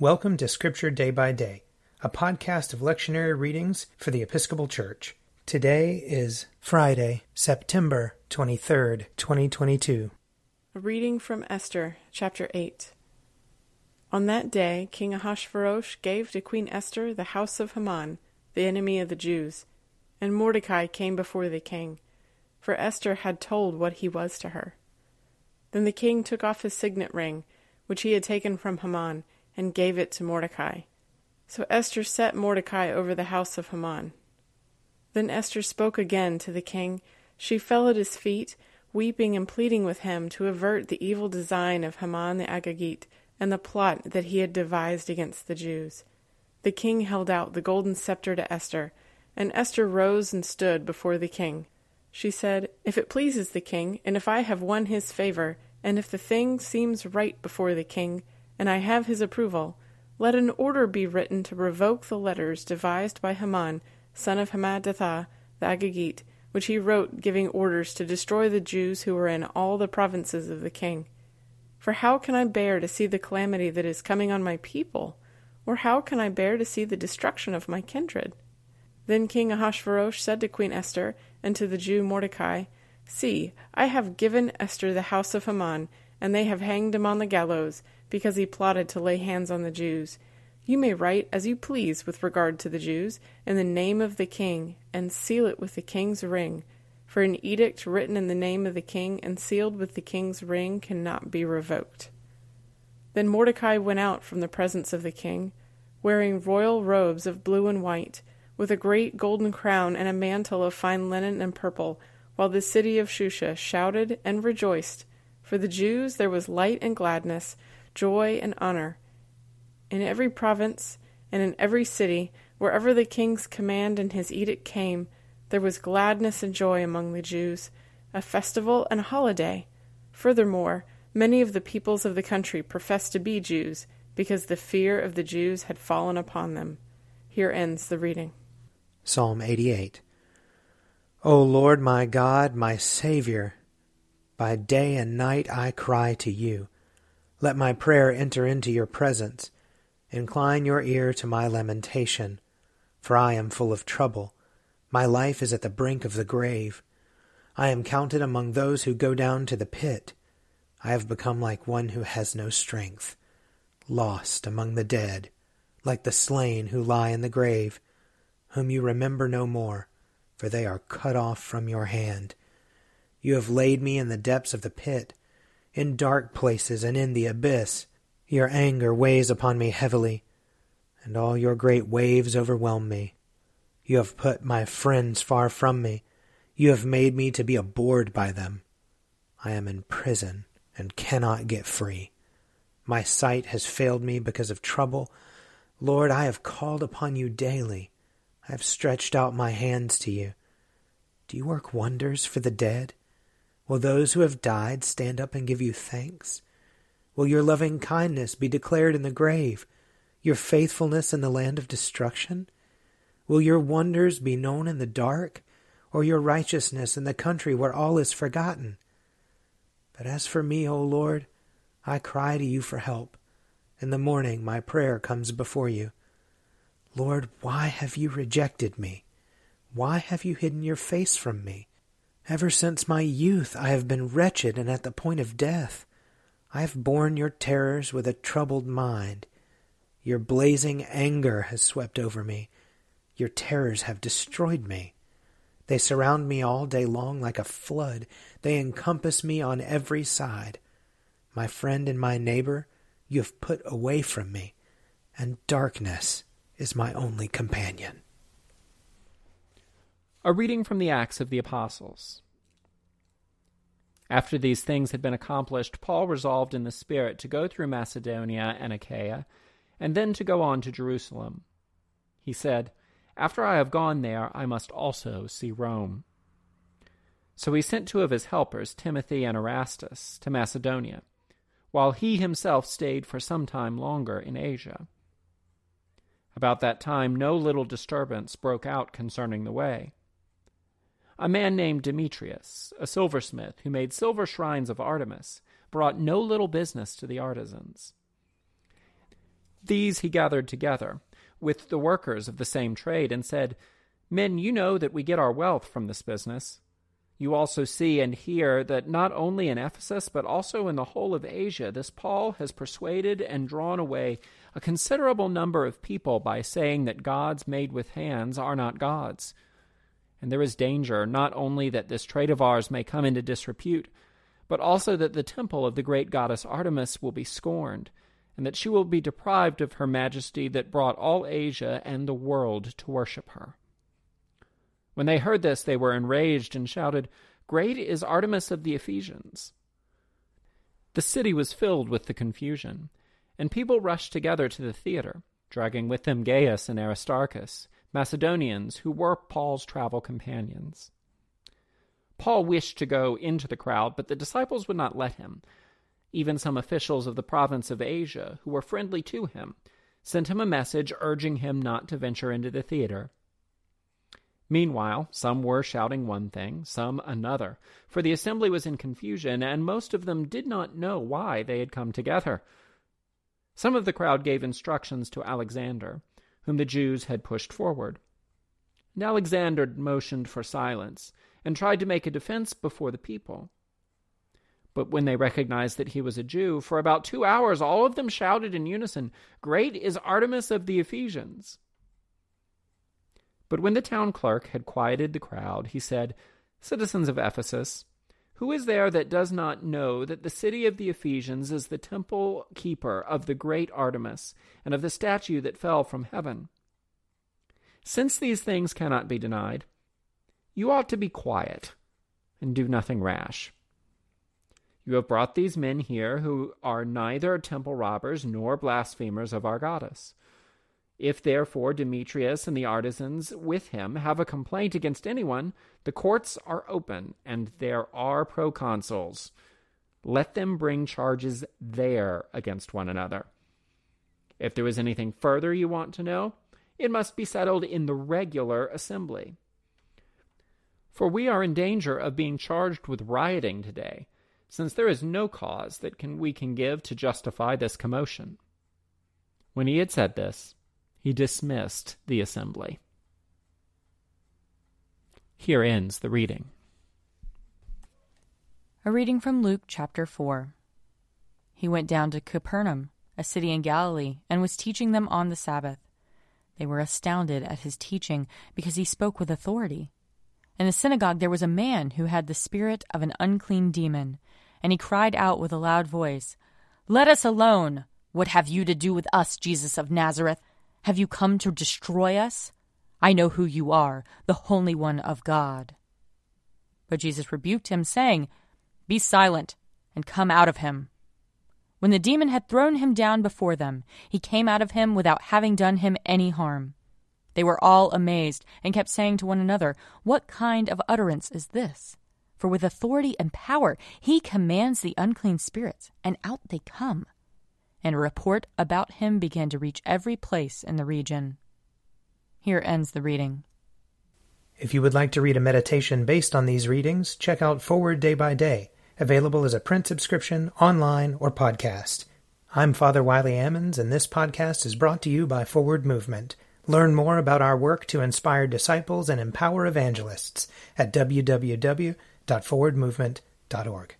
Welcome to Scripture Day by Day, a podcast of lectionary readings for the Episcopal Church. Today is Friday, September 23rd, 2022. A reading from Esther, chapter 8. On that day, King Ahasuerus gave to Queen Esther the house of Haman, the enemy of the Jews, and Mordecai came before the king, for Esther had told what he was to her. Then the king took off his signet ring, which he had taken from Haman, and gave it to Mordecai. So Esther set Mordecai over the house of Haman. Then Esther spoke again to the king. She fell at his feet, weeping and pleading with him to avert the evil design of Haman the Agagite and the plot that he had devised against the Jews. The king held out the golden scepter to Esther, and Esther rose and stood before the king. She said, If it pleases the king, and if I have won his favor, and if the thing seems right before the king, and I have his approval, let an order be written to revoke the letters devised by Haman, son of Hammedatha, the Agagite, which he wrote giving orders to destroy the Jews who were in all the provinces of the king. For how can I bear to see the calamity that is coming on my people? Or how can I bear to see the destruction of my kindred? Then King Ahasuerus said to Queen Esther and to the Jew Mordecai, See, I have given Esther the house of Haman, and they have hanged him on the gallows, because he plotted to lay hands on the Jews. You may write as you please with regard to the Jews, in the name of the king, and seal it with the king's ring. For an edict written in the name of the king and sealed with the king's ring cannot be revoked. Then Mordecai went out from the presence of the king, wearing royal robes of blue and white, with a great golden crown and a mantle of fine linen and purple, while the city of Shusha shouted and rejoiced. For the Jews there was light and gladness, joy, and honor. In every province and in every city, wherever the king's command and his edict came, there was gladness and joy among the Jews, a festival and a holiday. Furthermore, many of the peoples of the country professed to be Jews, because the fear of the Jews had fallen upon them. Here ends the reading. Psalm 88 O Lord my God, my Saviour, by day and night I cry to you. Let my prayer enter into your presence. Incline your ear to my lamentation, for I am full of trouble. My life is at the brink of the grave. I am counted among those who go down to the pit. I have become like one who has no strength, lost among the dead, like the slain who lie in the grave, whom you remember no more, for they are cut off from your hand. You have laid me in the depths of the pit in dark places and in the abyss. Your anger weighs upon me heavily, and all your great waves overwhelm me. You have put my friends far from me. You have made me to be abhorred by them. I am in prison and cannot get free. My sight has failed me because of trouble. Lord, I have called upon you daily. I have stretched out my hands to you. Do you work wonders for the dead? Will those who have died stand up and give you thanks? Will your loving kindness be declared in the grave, your faithfulness in the land of destruction? Will your wonders be known in the dark, or your righteousness in the country where all is forgotten? But as for me, O Lord, I cry to you for help. In the morning my prayer comes before you. Lord, why have you rejected me? Why have you hidden your face from me? Ever since my youth I have been wretched and at the point of death. I have borne your terrors with a troubled mind. Your blazing anger has swept over me. Your terrors have destroyed me. They surround me all day long like a flood. They encompass me on every side. My friend and my neighbor, you have put away from me, and darkness is my only companion. A reading from the Acts of the Apostles. After these things had been accomplished, Paul resolved in the Spirit to go through Macedonia and Achaia, and then to go on to Jerusalem. He said, After I have gone there, I must also see Rome. So he sent two of his helpers, Timothy and Erastus, to Macedonia, while he himself stayed for some time longer in Asia. About that time, no little disturbance broke out concerning the way a man named Demetrius, a silversmith who made silver shrines of Artemis, brought no little business to the artisans. These he gathered together with the workers of the same trade and said, Men, you know that we get our wealth from this business. You also see and hear that not only in Ephesus, but also in the whole of Asia, this Paul has persuaded and drawn away a considerable number of people by saying that gods made with hands are not gods. And there is danger not only that this trade of ours may come into disrepute, but also that the temple of the great goddess Artemis will be scorned, and that she will be deprived of her majesty that brought all Asia and the world to worship her. When they heard this, they were enraged and shouted, Great is Artemis of the Ephesians! The city was filled with the confusion, and people rushed together to the theater, dragging with them Gaius and Aristarchus, Macedonians who were Paul's travel companions. Paul wished to go into the crowd, but the disciples would not let him. Even some officials of the province of Asia, who were friendly to him, sent him a message urging him not to venture into the theater. Meanwhile, some were shouting one thing, some another, for the assembly was in confusion, and most of them did not know why they had come together. Some of the crowd gave instructions to Alexander, whom the Jews had pushed forward. And Alexander motioned for silence, and tried to make a defense before the people. But when they recognized that he was a Jew, for about two hours all of them shouted in unison, Great is Artemis of the Ephesians! But when the town clerk had quieted the crowd, he said, Citizens of Ephesus, who is there that does not know that the city of the Ephesians is the temple keeper of the great Artemis and of the statue that fell from heaven? Since these things cannot be denied, you ought to be quiet and do nothing rash. You have brought these men here who are neither temple robbers nor blasphemers of our goddess. If therefore Demetrius and the artisans with him have a complaint against anyone, the courts are open, and there are proconsuls. Let them bring charges there against one another. If there is anything further you want to know, it must be settled in the regular assembly. For we are in danger of being charged with rioting today, since there is no cause that can, we can give to justify this commotion. When he had said this, he dismissed the assembly. Here ends the reading. A reading from Luke chapter 4. He went down to Capernaum, a city in Galilee, and was teaching them on the Sabbath. They were astounded at his teaching because he spoke with authority. In the synagogue there was a man who had the spirit of an unclean demon, and he cried out with a loud voice, Let us alone! What have you to do with us, Jesus of Nazareth? Have you come to destroy us? I know who you are, the Holy One of God. But Jesus rebuked him, saying, Be silent, and come out of him. When the demon had thrown him down before them, he came out of him without having done him any harm. They were all amazed, and kept saying to one another, What kind of utterance is this? For with authority and power he commands the unclean spirits, and out they come and a report about him began to reach every place in the region. Here ends the reading. If you would like to read a meditation based on these readings, check out Forward Day by Day, available as a print subscription, online, or podcast. I'm Father Wiley Ammons, and this podcast is brought to you by Forward Movement. Learn more about our work to inspire disciples and empower evangelists at www.forwardmovement.org.